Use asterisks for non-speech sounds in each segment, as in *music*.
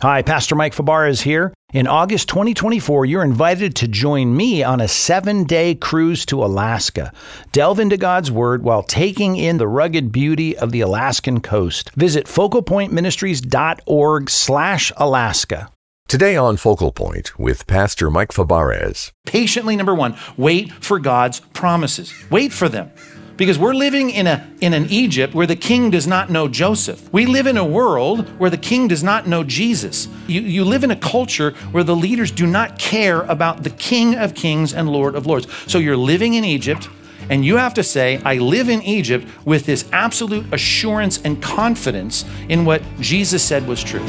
Hi, Pastor Mike Fabarez is here. In August 2024, you're invited to join me on a seven day cruise to Alaska. Delve into God's Word while taking in the rugged beauty of the Alaskan coast. Visit focalpointministries.org slash Alaska. Today on Focal Point with Pastor Mike Fabarez. Patiently, number one, wait for God's promises. Wait for them. Because we're living in, a, in an Egypt where the king does not know Joseph. We live in a world where the king does not know Jesus. You, you live in a culture where the leaders do not care about the king of kings and lord of lords. So you're living in Egypt, and you have to say, I live in Egypt with this absolute assurance and confidence in what Jesus said was true.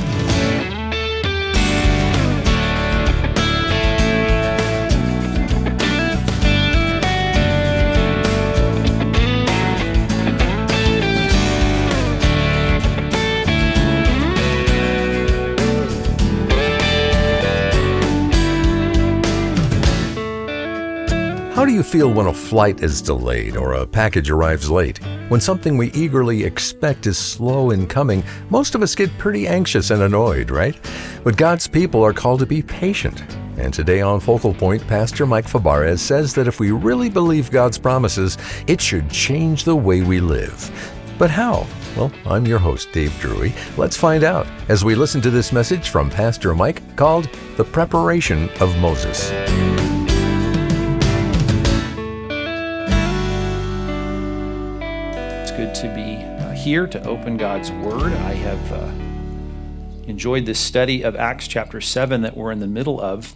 You feel when a flight is delayed or a package arrives late? When something we eagerly expect is slow in coming, most of us get pretty anxious and annoyed, right? But God's people are called to be patient. And today on Focal Point, Pastor Mike Fabarez says that if we really believe God's promises, it should change the way we live. But how? Well, I'm your host, Dave Drury. Let's find out as we listen to this message from Pastor Mike called The Preparation of Moses. Good to be uh, here to open God's Word. I have uh, enjoyed this study of Acts chapter 7 that we're in the middle of.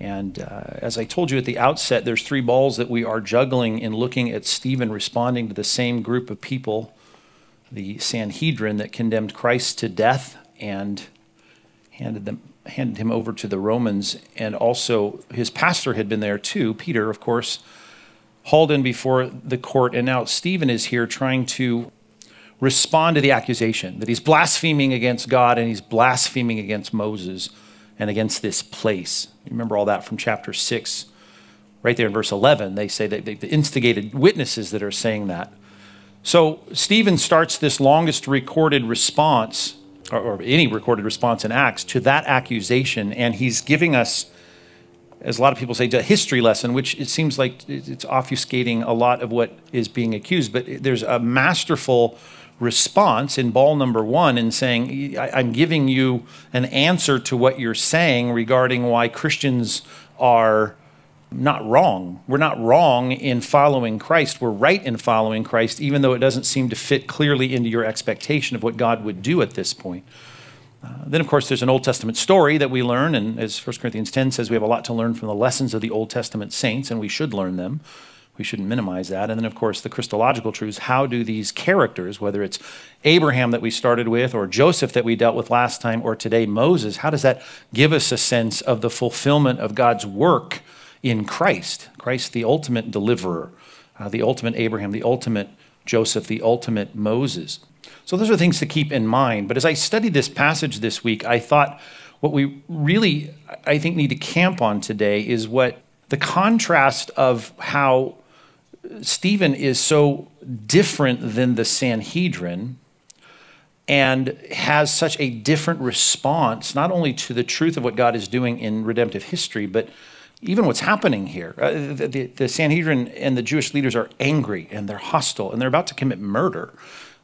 And uh, as I told you at the outset, there's three balls that we are juggling in looking at Stephen responding to the same group of people, the Sanhedrin that condemned Christ to death and handed them handed him over to the Romans, and also his pastor had been there too, Peter, of course, hauled in before the court, and now Stephen is here trying to respond to the accusation that he's blaspheming against God and he's blaspheming against Moses and against this place. Remember all that from chapter 6. Right there in verse 11, they say that the instigated witnesses that are saying that. So Stephen starts this longest recorded response, or, or any recorded response in Acts, to that accusation, and he's giving us as a lot of people say, a history lesson, which it seems like it's obfuscating a lot of what is being accused. But there's a masterful response in ball number one in saying, I'm giving you an answer to what you're saying regarding why Christians are not wrong. We're not wrong in following Christ. We're right in following Christ, even though it doesn't seem to fit clearly into your expectation of what God would do at this point. Uh, then, of course, there's an Old Testament story that we learn, and as 1 Corinthians 10 says, we have a lot to learn from the lessons of the Old Testament saints, and we should learn them. We shouldn't minimize that. And then, of course, the Christological truths. How do these characters, whether it's Abraham that we started with, or Joseph that we dealt with last time, or today Moses, how does that give us a sense of the fulfillment of God's work in Christ? Christ, the ultimate deliverer, uh, the ultimate Abraham, the ultimate Joseph, the ultimate Moses. So those are things to keep in mind. But as I studied this passage this week, I thought what we really, I think, need to camp on today is what the contrast of how Stephen is so different than the Sanhedrin and has such a different response, not only to the truth of what God is doing in redemptive history, but even what's happening here. Uh, the, the, the Sanhedrin and the Jewish leaders are angry and they're hostile and they're about to commit murder.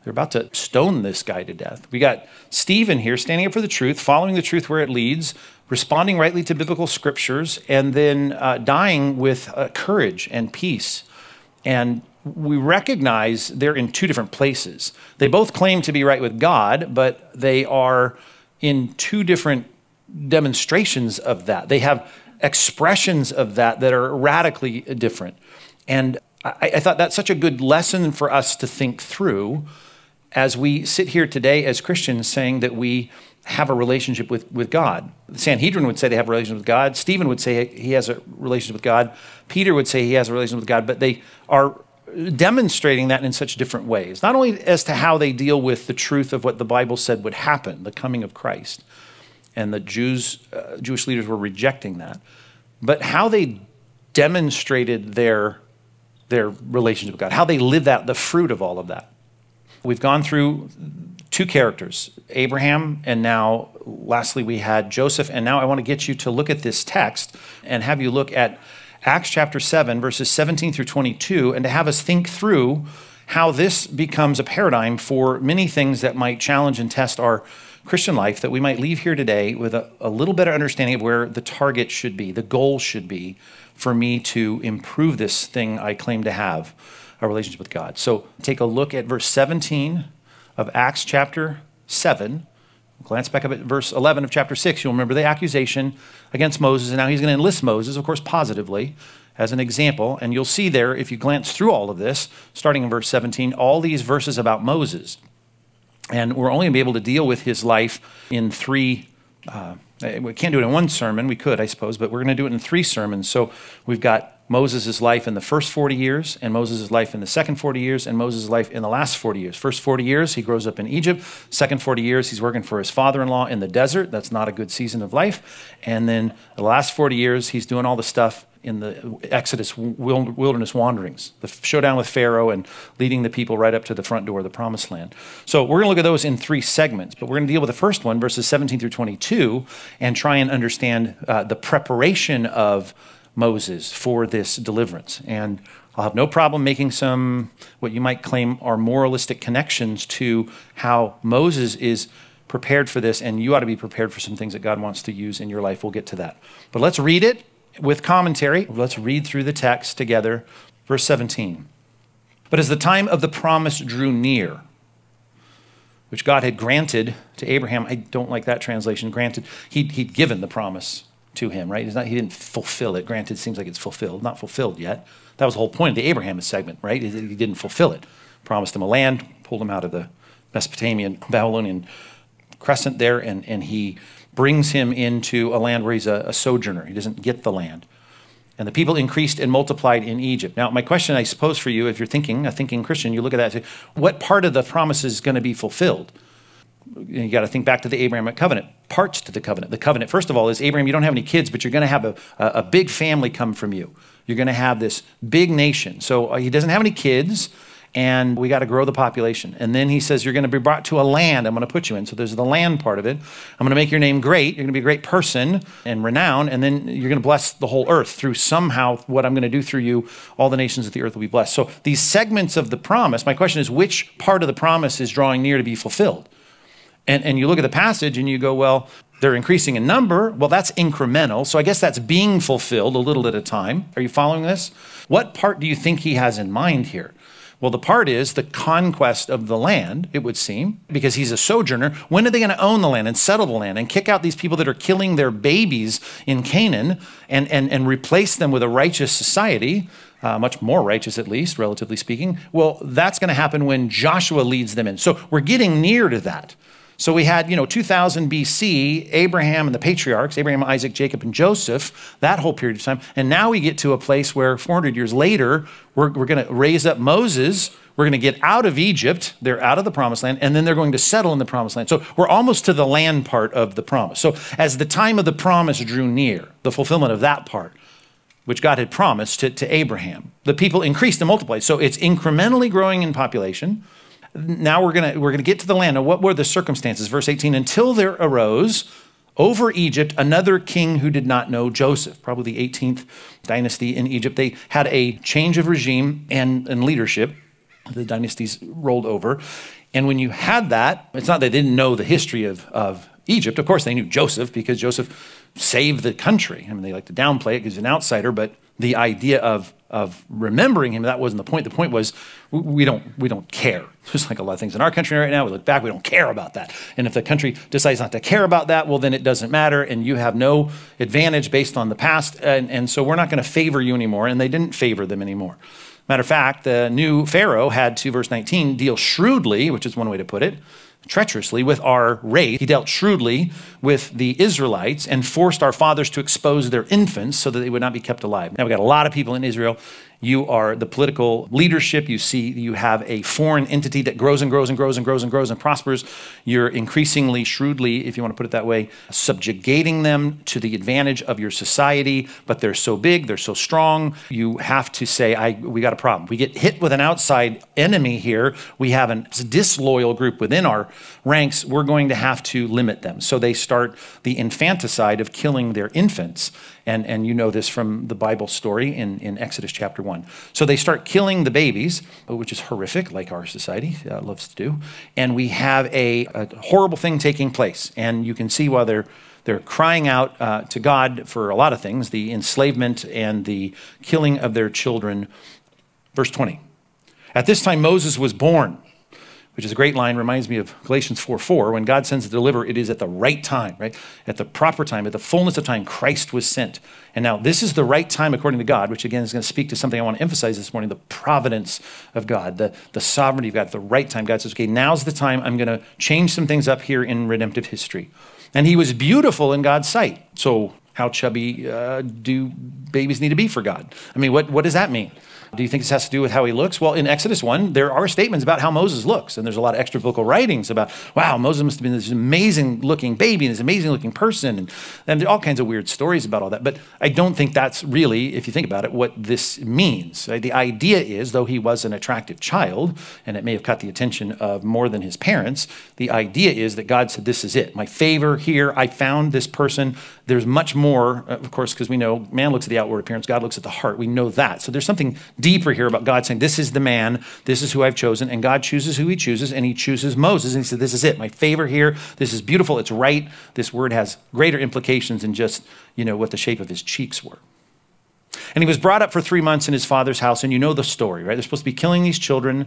They're about to stone this guy to death. We got Stephen here standing up for the truth, following the truth where it leads, responding rightly to biblical scriptures, and then uh, dying with uh, courage and peace. And we recognize they're in two different places. They both claim to be right with God, but they are in two different demonstrations of that. They have expressions of that that are radically different. And I, I thought that's such a good lesson for us to think through as we sit here today as Christians saying that we have a relationship with, with God. The Sanhedrin would say they have a relationship with God. Stephen would say he has a relationship with God. Peter would say he has a relationship with God, but they are demonstrating that in such different ways, not only as to how they deal with the truth of what the Bible said would happen, the coming of Christ, and the Jews, uh, Jewish leaders were rejecting that, but how they demonstrated their, their relationship with God, how they lived out the fruit of all of that. We've gone through two characters Abraham, and now lastly, we had Joseph. And now I want to get you to look at this text and have you look at Acts chapter 7, verses 17 through 22, and to have us think through how this becomes a paradigm for many things that might challenge and test our Christian life, that we might leave here today with a, a little better understanding of where the target should be, the goal should be for me to improve this thing I claim to have a relationship with God. So take a look at verse 17 of Acts chapter 7. Glance back up at verse 11 of chapter 6. You'll remember the accusation against Moses, and now he's going to enlist Moses, of course, positively as an example. And you'll see there, if you glance through all of this, starting in verse 17, all these verses about Moses. And we're only going to be able to deal with his life in three. Uh, we can't do it in one sermon. We could, I suppose, but we're going to do it in three sermons. So we've got Moses' life in the first 40 years, and Moses' life in the second 40 years, and Moses' life in the last 40 years. First 40 years, he grows up in Egypt. Second 40 years, he's working for his father in law in the desert. That's not a good season of life. And then the last 40 years, he's doing all the stuff in the Exodus wilderness wanderings, the showdown with Pharaoh and leading the people right up to the front door of the promised land. So we're going to look at those in three segments, but we're going to deal with the first one, verses 17 through 22, and try and understand uh, the preparation of Moses for this deliverance. And I'll have no problem making some, what you might claim are moralistic connections to how Moses is prepared for this, and you ought to be prepared for some things that God wants to use in your life. We'll get to that. But let's read it with commentary. Let's read through the text together. Verse 17. But as the time of the promise drew near, which God had granted to Abraham, I don't like that translation, granted, he'd, he'd given the promise to him, right? Not, he didn't fulfill it. Granted, seems like it's fulfilled, not fulfilled yet. That was the whole point of the Abraham segment, right? He didn't fulfill it. Promised him a land, pulled him out of the Mesopotamian, Babylonian crescent there, and, and he brings him into a land where he's a, a sojourner. He doesn't get the land. And the people increased and multiplied in Egypt. Now, my question, I suppose, for you, if you're thinking, a thinking Christian, you look at that and say, what part of the promise is going to be fulfilled? You got to think back to the Abrahamic covenant, parts to the covenant. The covenant, first of all, is Abraham, you don't have any kids, but you're going to have a, a, big family come from you. You're going to have this big nation. So uh, he doesn't have any kids and we got to grow the population. And then he says, You're going to be brought to a land I'm going to put you in. So there's the land part of it. I'm going to make your name great. You're going to be a great person and renowned. And then you're going to bless the whole earth through somehow what I'm going to do through you. All the nations of the earth will be blessed. So these segments of the promise, my question is, which part of the promise is drawing near to be fulfilled? And, and you look at the passage and you go, Well, they're increasing in number. Well, that's incremental. So I guess that's being fulfilled a little at a time. Are you following this? What part do you think he has in mind here? Well, the part is the conquest of the land, it would seem, because he's a sojourner. When are they going to own the land and settle the land and kick out these people that are killing their babies in Canaan and, and, and replace them with a righteous society? Uh, much more righteous, at least, relatively speaking. Well, that's going to happen when Joshua leads them in. So we're getting near to that. So we had, you know, 2000 BC, Abraham and the patriarchs, Abraham, Isaac, Jacob, and Joseph, that whole period of time. And now we get to a place where 400 years later, we're, we're going to raise up Moses. We're going to get out of Egypt. They're out of the promised land. And then they're going to settle in the promised land. So we're almost to the land part of the promise. So as the time of the promise drew near, the fulfillment of that part, which God had promised to, to Abraham, the people increased and multiplied. So it's incrementally growing in population now we're going to we're going to get to the land. Now, what were the circumstances? Verse 18, until there arose over Egypt another king who did not know Joseph, probably the 18th dynasty in Egypt. They had a change of regime and, and leadership. The dynasties rolled over. And when you had that, it's not they didn't know the history of, of Egypt. Of course, they knew Joseph because Joseph saved the country. I mean, they like to downplay it because he's an outsider, but the idea of of remembering him. That wasn't the point. The point was we don't we don't care. Just like a lot of things in our country right now, we look back, we don't care about that. And if the country decides not to care about that, well, then it doesn't matter, and you have no advantage based on the past. And, and so we're not going to favor you anymore. And they didn't favor them anymore. Matter of fact, the new Pharaoh had to, verse 19, deal shrewdly, which is one way to put it, treacherously with our race. He dealt shrewdly with the Israelites and forced our fathers to expose their infants so that they would not be kept alive. Now, we got a lot of people in Israel, you are the political leadership. You see, you have a foreign entity that grows and grows and grows and grows and grows and prospers. You're increasingly, shrewdly, if you want to put it that way, subjugating them to the advantage of your society. But they're so big, they're so strong. You have to say, I, we got a problem. We get hit with an outside enemy here. We have a disloyal group within our ranks. We're going to have to limit them. So they start the infanticide of killing their infants. And, and you know this from the Bible story in, in Exodus chapter 1. So they start killing the babies, which is horrific, like our society uh, loves to do. And we have a, a, horrible thing taking place. And you can see why they're, they're crying out uh, to God for a lot of things the enslavement and the killing of their children. Verse 20. At this time, Moses was born which is a great line, reminds me of Galatians 4 4. When God sends a deliverer, it is at the right time, right? At the proper time, at the fullness of time, Christ was sent. And now, this is the right time according to God, which again is going to speak to something I want to emphasize this morning the providence of God, the, the sovereignty of God, the right time. God says, okay, now's the time I'm going to change some things up here in redemptive history. And he was beautiful in God's sight. So, how chubby uh, do babies need to be for God? I mean, what, what does that mean? Do you think this has to do with how he looks? Well, in Exodus 1, there are statements about how Moses looks, and there's a lot of extra biblical writings about, wow, Moses must have been this amazing looking baby and this amazing looking person, and, and there are all kinds of weird stories about all that. But I don't think that's really, if you think about it, what this means. The idea is, though he was an attractive child, and it may have caught the attention of more than his parents, the idea is that God said, This is it. My favor here, I found this person. There's much more, uh, of course, because we know man looks at the outward appearance, God looks at the heart. We know that. So there's something deeper here about God saying, This is the man, this is who I've chosen. And God chooses who he chooses, and he chooses Moses. And he said, This is it. My favor here. This is beautiful. It's right. This word has greater implications than just, you know, what the shape of his cheeks were. And he was brought up for three months in his father's house, and you know the story, right? They're supposed to be killing these children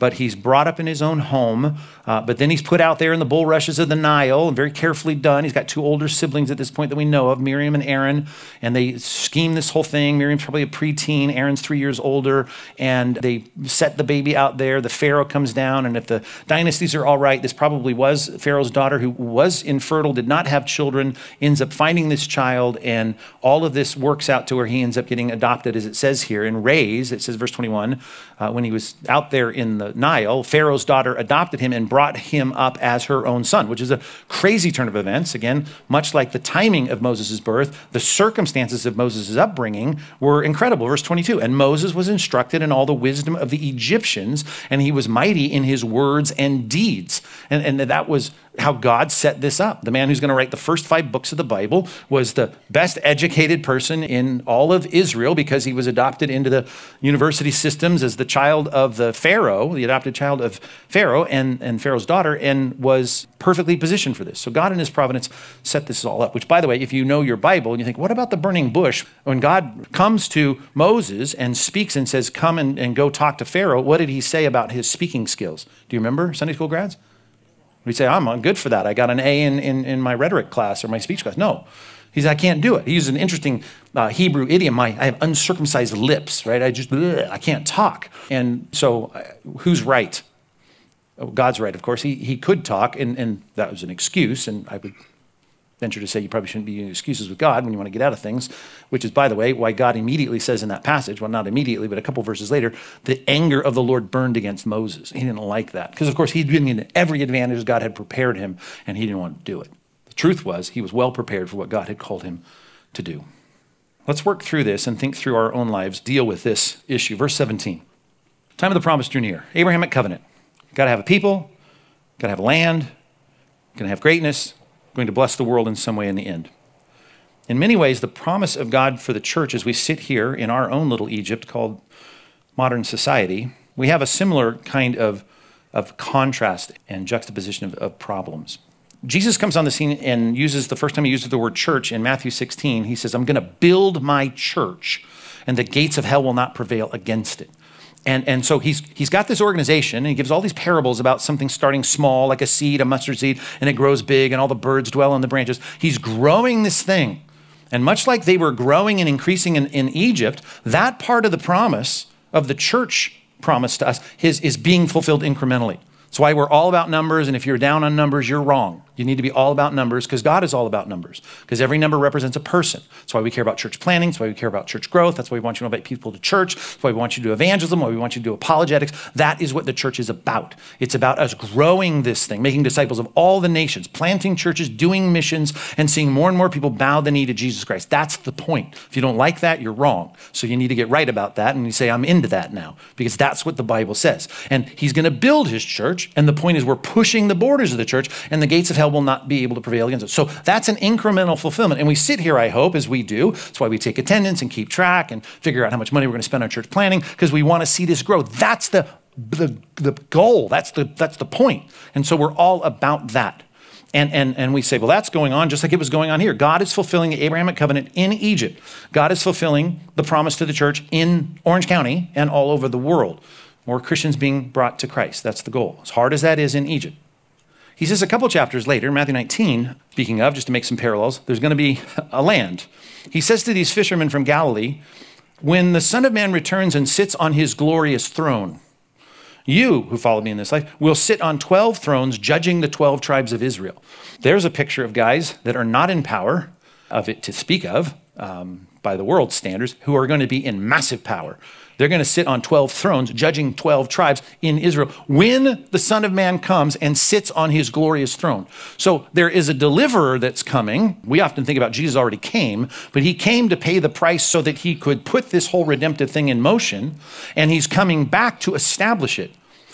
but he's brought up in his own home. Uh, but then he's put out there in the bulrushes of the Nile, and very carefully done. He's got two older siblings at this point that we know of, Miriam and Aaron, and they scheme this whole thing. Miriam's probably a preteen, Aaron's three years older, and they set the baby out there. The Pharaoh comes down, and if the dynasties are all right, this probably was Pharaoh's daughter who was infertile, did not have children, ends up finding this child, and all of this works out to where he ends up getting adopted, as it says here, and raised. It says, verse 21, uh, when he was out there in the Nile, Pharaoh's daughter adopted him and brought him up as her own son, which is a crazy turn of events. Again, much like the timing of Moses' birth, the circumstances of Moses' upbringing were incredible. Verse 22 And Moses was instructed in all the wisdom of the Egyptians, and he was mighty in his words and deeds. And, and that was how God set this up. The man who's going to write the first five books of the Bible was the best educated person in all of Israel because he was adopted into the university systems as the child of the Pharaoh, the adopted child of Pharaoh and, and Pharaoh's daughter, and was perfectly positioned for this. So God in his providence set this all up, which, by the way, if you know your Bible and you think, what about the burning bush? When God comes to Moses and speaks and says, come and, and go talk to Pharaoh, what did he say about his speaking skills? Do you remember, Sunday school grads? We say, I'm good for that. I got an A in, in, in my rhetoric class or my speech class. No. He said, I can't do it. He used an interesting uh, Hebrew idiom. My, I have uncircumcised lips, right? I just, I can't talk. And so, uh, who's right? Oh, God's right, of course. He, he could talk, and, and that was an excuse. And I would venture to say you probably shouldn't be using excuses with God when you want to get out of things, which is, by the way, why God immediately says in that passage, well, not immediately, but a couple verses later, the anger of the Lord burned against Moses. He didn't like that because, of course, he'd been in every advantage God had prepared him, and he didn't want to do it. Truth was, he was well prepared for what God had called him to do. Let's work through this and think through our own lives, deal with this issue. Verse 17 Time of the promise drew near. Abrahamic covenant. Got to have a people, got to have land, going to have greatness, going to bless the world in some way in the end. In many ways, the promise of God for the church as we sit here in our own little Egypt called modern society, we have a similar kind of, of contrast and juxtaposition of, of problems. Jesus comes on the scene and uses the first time he uses the word church in Matthew 16. He says, I'm going to build my church, and the gates of hell will not prevail against it. And, and so he's, he's got this organization, and he gives all these parables about something starting small, like a seed, a mustard seed, and it grows big, and all the birds dwell on the branches. He's growing this thing. And much like they were growing and increasing in, in Egypt, that part of the promise of the church promise to us is, is being fulfilled incrementally. That's why we're all about numbers, and if you're down on numbers, you're wrong. You need to be all about numbers because God is all about numbers because every number represents a person. That's why we care about church planning. That's why we care about church growth. That's why we want you to invite people to church. That's why we want you to do evangelism. Why we want you to do apologetics. That is what the church is about. It's about us growing this thing, making disciples of all the nations, planting churches, doing missions, and seeing more and more people bow the knee to Jesus Christ. That's the point. If you don't like that, you're wrong. So you need to get right about that and you say, I'm into that now because that's what the Bible says. And he's going to build his church. And the point is, we're pushing the borders of the church, and the gates of hell will not be able to prevail against it. So that's an incremental fulfillment. And we sit here, I hope, as we do. That's why we take attendance and keep track and figure out how much money we're going to spend on church planning because we want to see this grow. That's the, the, the goal. That's the, that's the point. And so we're all about that. And, and, and we say, well, that's going on just like it was going on here. God is fulfilling the Abrahamic covenant in Egypt. God is fulfilling the promise to the church in Orange County and all over the world. More Christians being brought to Christ. That's the goal. As hard as that is in Egypt. He says a couple chapters later, Matthew 19, speaking of, just to make some parallels, there's going to be a land. He says to these fishermen from Galilee, When the Son of Man returns and sits on his glorious throne, you who followed me in this life will sit on 12 thrones judging the 12 tribes of Israel. There's a picture of guys that are not in power of it to speak of um, by the world standards, who are going to be in massive power. They're going to sit on 12 thrones, judging 12 tribes in Israel when the Son of Man comes and sits on his glorious throne. So there is a deliverer that's coming. We often think about Jesus already came, but he came to pay the price so that he could put this whole redemptive thing in motion, and he's coming back to establish it.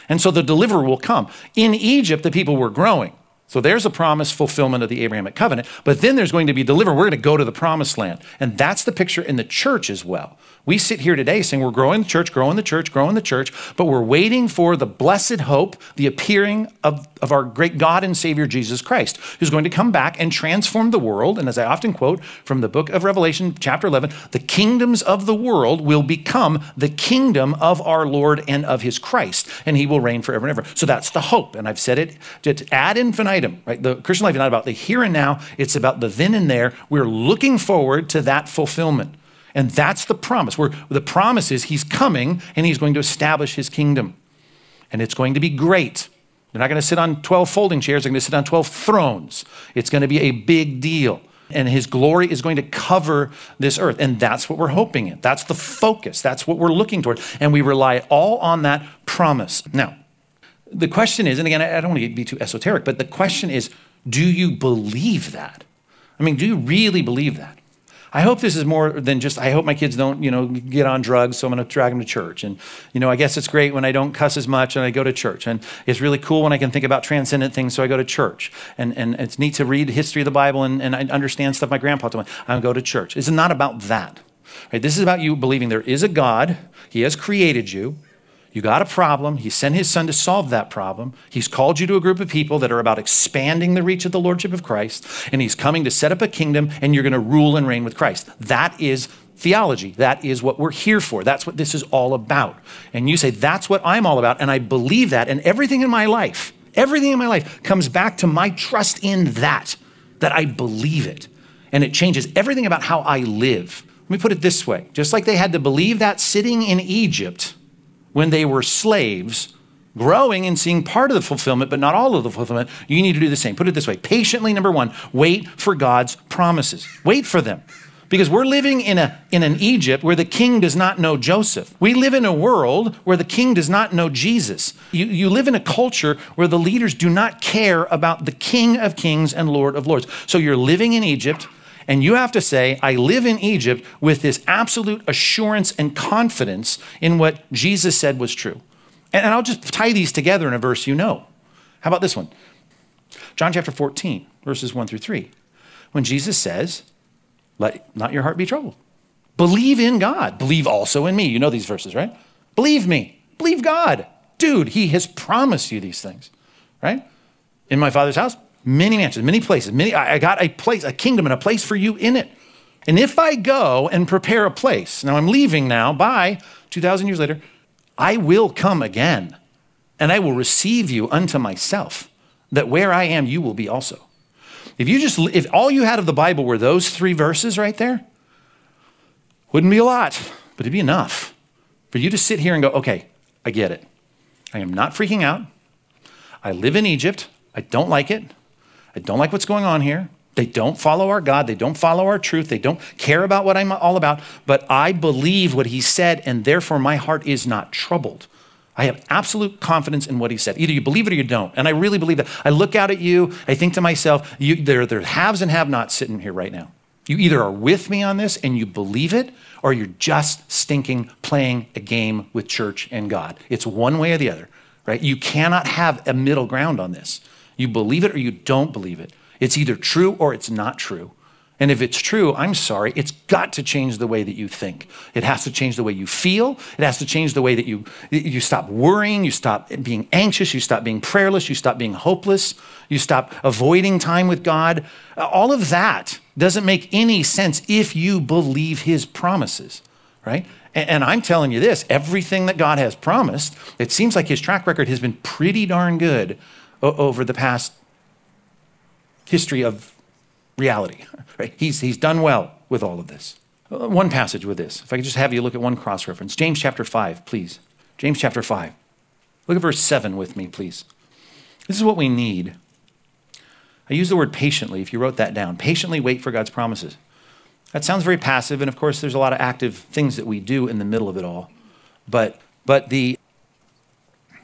And so the deliverer will come. In Egypt, the people were growing. So there's a promise fulfillment of the Abrahamic covenant, but then there's going to be delivered. We're going to go to the promised land. And that's the picture in the church as well. We sit here today saying we're growing the church, growing the church, growing the church, but we're waiting for the blessed hope, the appearing of, of our great God and Savior Jesus Christ, who's going to come back and transform the world. And as I often quote from the book of Revelation, chapter 11, the kingdoms of the world will become the kingdom of our Lord and of his Christ, and he will reign forever and ever. So that's the hope. And I've said it ad infinitum, right? The Christian life is not about the here and now, it's about the then and there. We're looking forward to that fulfillment. And that's the promise. Where the promise is he's coming and he's going to establish his kingdom. And it's going to be great. They're not going to sit on 12 folding chairs, they're going to sit on 12 thrones. It's going to be a big deal. And his glory is going to cover this earth. And that's what we're hoping in. That's the focus. That's what we're looking toward. And we rely all on that promise. Now, the question is, and again, I don't want to be too esoteric, but the question is do you believe that? I mean, do you really believe that? I hope this is more than just, I hope my kids don't, you know, get on drugs, so I'm going to drag them to church. And, you know, I guess it's great when I don't cuss as much and I go to church. And it's really cool when I can think about transcendent things, so I go to church. And, and it's neat to read history of the Bible and, and I understand stuff my grandpa told me. I go to church. It's not about that. Right? This is about you believing there is a God, He has created you, you got a problem. He sent his son to solve that problem. He's called you to a group of people that are about expanding the reach of the Lordship of Christ, and he's coming to set up a kingdom, and you're going to rule and reign with Christ. That is theology. That is what we're here for. That's what this is all about. And you say, That's what I'm all about. And I believe that. And everything in my life, everything in my life comes back to my trust in that, that I believe it. And it changes everything about how I live. Let me put it this way just like they had to believe that sitting in Egypt when they were slaves, growing and seeing part of the fulfillment, but not all of the fulfillment, you need to do the same. Put it this way patiently, number one, wait for God's promises. Wait for them. Because we're living in, a, in an Egypt where the king does not know Joseph. We live in a world where the king does not know Jesus. You, you live in a culture where the leaders do not care about the king of kings and lord of lords. So you're living in Egypt and you have to say, I live in Egypt with this absolute assurance and confidence in what Jesus said was true. And, I'll just tie these together in a verse you know. How about this one? John chapter 14, verses 1 through 3. When Jesus says, Let not your heart be troubled. Believe in God. Believe also in me. You know these verses, right? Believe me. Believe God. Dude, he has promised you these things, right? In my father's house, many mansions, many places. Many, I got a place, a kingdom, and a place for you in it. And if I go and prepare a place, now I'm leaving now, by 2,000 years later, I will come again and I will receive you unto myself, that where I am, you will be also. If you just, if all you had of the Bible were those three verses right there, wouldn't be a lot, but it'd be enough for you to sit here and go, okay, I get it. I am not freaking out. I live in Egypt. I don't like it. I don't like what's going on here. They don't follow our God. They don't follow our truth. They don't care about what I'm all about. But I believe what he said, and therefore my heart is not troubled. I have absolute confidence in what he said. Either you believe it or you don't. And I really believe that. I look out at you, I think to myself, you, there, there are haves and have nots sitting here right now. You either are with me on this and you believe it, or you're just stinking playing a game with church and God. It's one way or the other, right? You cannot have a middle ground on this. You believe it or you don't believe it. It's either true or it's not true. And if it's true, I'm sorry, it's got to change the way that you think. It has to change the way you feel. It has to change the way that you, you stop worrying, you stop being anxious, you stop being prayerless, you stop being hopeless, you stop avoiding time with God. All of that doesn't make any sense if you believe his promises, right? And, and I'm telling you this everything that God has promised, it seems like his track record has been pretty darn good over the past history of reality. *laughs* Right? He's, he's done well with all of this. Uh, one passage with this. If I could just have you look at one cross reference. James chapter 5, please. James chapter 5. Look at verse 7 with me, please. This is what we need. I use the word patiently, if you wrote that down. Patiently wait for God's promises. That sounds very passive, and of course, there's a lot of active things that we do in the middle of it all. But, but the,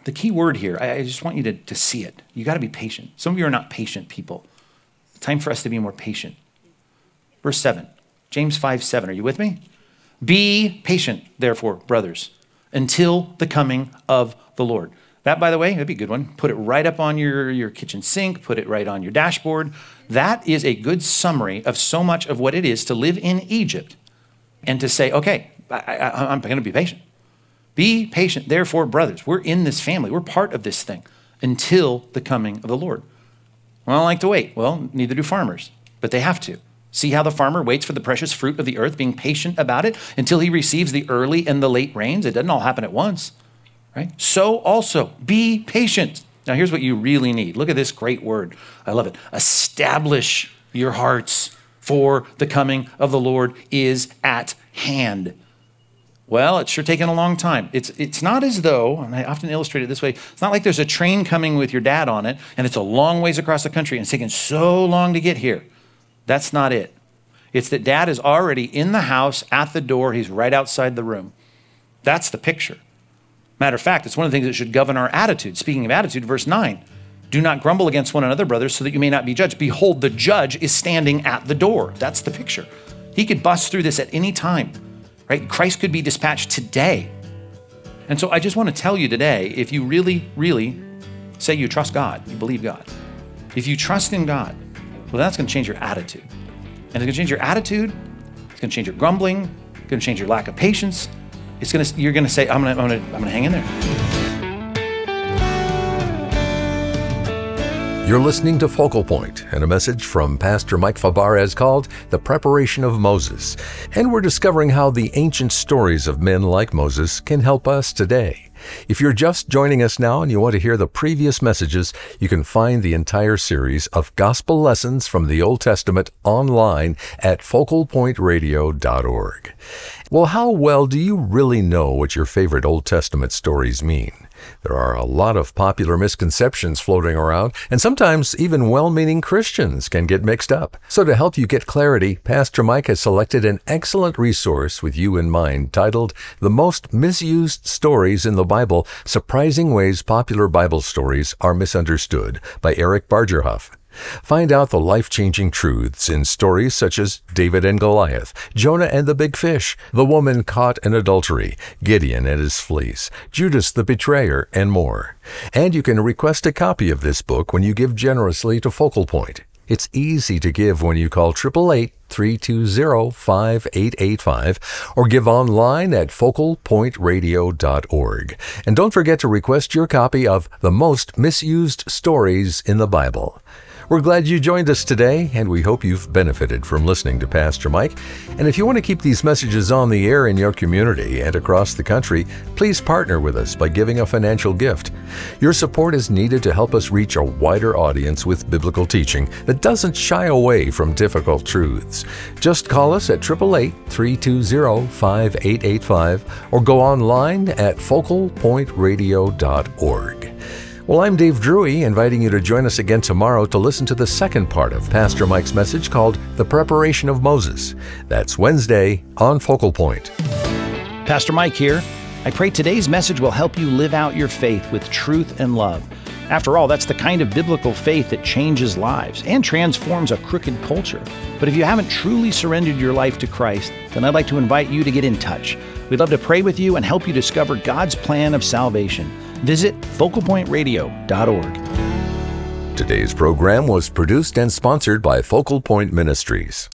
the key word here, I, I just want you to, to see it. You got to be patient. Some of you are not patient people. Time for us to be more patient. Verse 7, James 5 7. Are you with me? Be patient, therefore, brothers, until the coming of the Lord. That, by the way, that'd be a good one. Put it right up on your, your kitchen sink, put it right on your dashboard. That is a good summary of so much of what it is to live in Egypt and to say, okay, I, am going to be patient. Be patient, therefore, brothers. We're in this family, we're part of this thing until the coming of the Lord. Well, I don't like to wait. Well, neither do farmers, but they have to. See how the farmer waits for the precious fruit of the earth, being patient about it until he receives the early and the late rains? It doesn't all happen at once, right? So also, be patient. Now, here's what you really need. Look at this great word. I love it. Establish your hearts, for the coming of the Lord is at hand. Well, it's sure taken a long time. It's, it's not as though, and I often illustrate it this way, it's not like there's a train coming with your dad on it and it's a long ways across the country and it's taken so long to get here. That's not it. It's that dad is already in the house at the door, he's right outside the room. That's the picture. Matter of fact, it's one of the things that should govern our attitude. Speaking of attitude, verse 9 do not grumble against one another, brothers, so that you may not be judged. Behold, the judge is standing at the door. That's the picture. He could bust through this at any time right? Christ could be dispatched today. And so I just want to tell you today if you really, really say you trust God, you believe God, if you trust in God, well, that's going to change your attitude. And it's going to change your attitude, it's going to change your grumbling, it's going to change your lack of patience. It's going to, you're going to say, I'm going to, I'm going to, I'm going to hang in there. You're listening to Focal Point and a message from Pastor Mike Fabarez called The Preparation of Moses. And we're discovering how the ancient stories of men like Moses can help us today. If you're just joining us now and you want to hear the previous messages, you can find the entire series of gospel lessons from the Old Testament online at focalpointradio.org. Well, how well do you really know what your favorite Old Testament stories mean? There are a lot of popular misconceptions floating around, and sometimes even well meaning Christians can get mixed up. So, to help you get clarity, Pastor Mike has selected an excellent resource with you in mind titled The Most Misused Stories in the Bible Surprising Ways Popular Bible Stories Are Misunderstood by Eric Bargerhoff. Find out the life changing truths in stories such as David and Goliath, Jonah and the big fish, the woman caught in adultery, Gideon and his fleece, Judas the betrayer, and more. And you can request a copy of this book when you give generously to Focal Point. It's easy to give when you call 888 320 5885 or give online at focalpointradio.org. And don't forget to request your copy of The Most Misused Stories in the Bible. We're glad you joined us today, and we hope you've benefited from listening to Pastor Mike. And if you want to keep these messages on the air in your community and across the country, please partner with us by giving a financial gift. Your support is needed to help us reach a wider audience with biblical teaching that doesn't shy away from difficult truths. Just call us at 888 320 5885 or go online at focalpointradio.org. Well, I'm Dave Drury, inviting you to join us again tomorrow to listen to the second part of Pastor Mike's message called The Preparation of Moses. That's Wednesday on Focal Point. Pastor Mike here. I pray today's message will help you live out your faith with truth and love. After all, that's the kind of biblical faith that changes lives and transforms a crooked culture. But if you haven't truly surrendered your life to Christ, then I'd like to invite you to get in touch. We'd love to pray with you and help you discover God's plan of salvation. Visit focalpointradio.org. Today's program was produced and sponsored by Focal Point Ministries.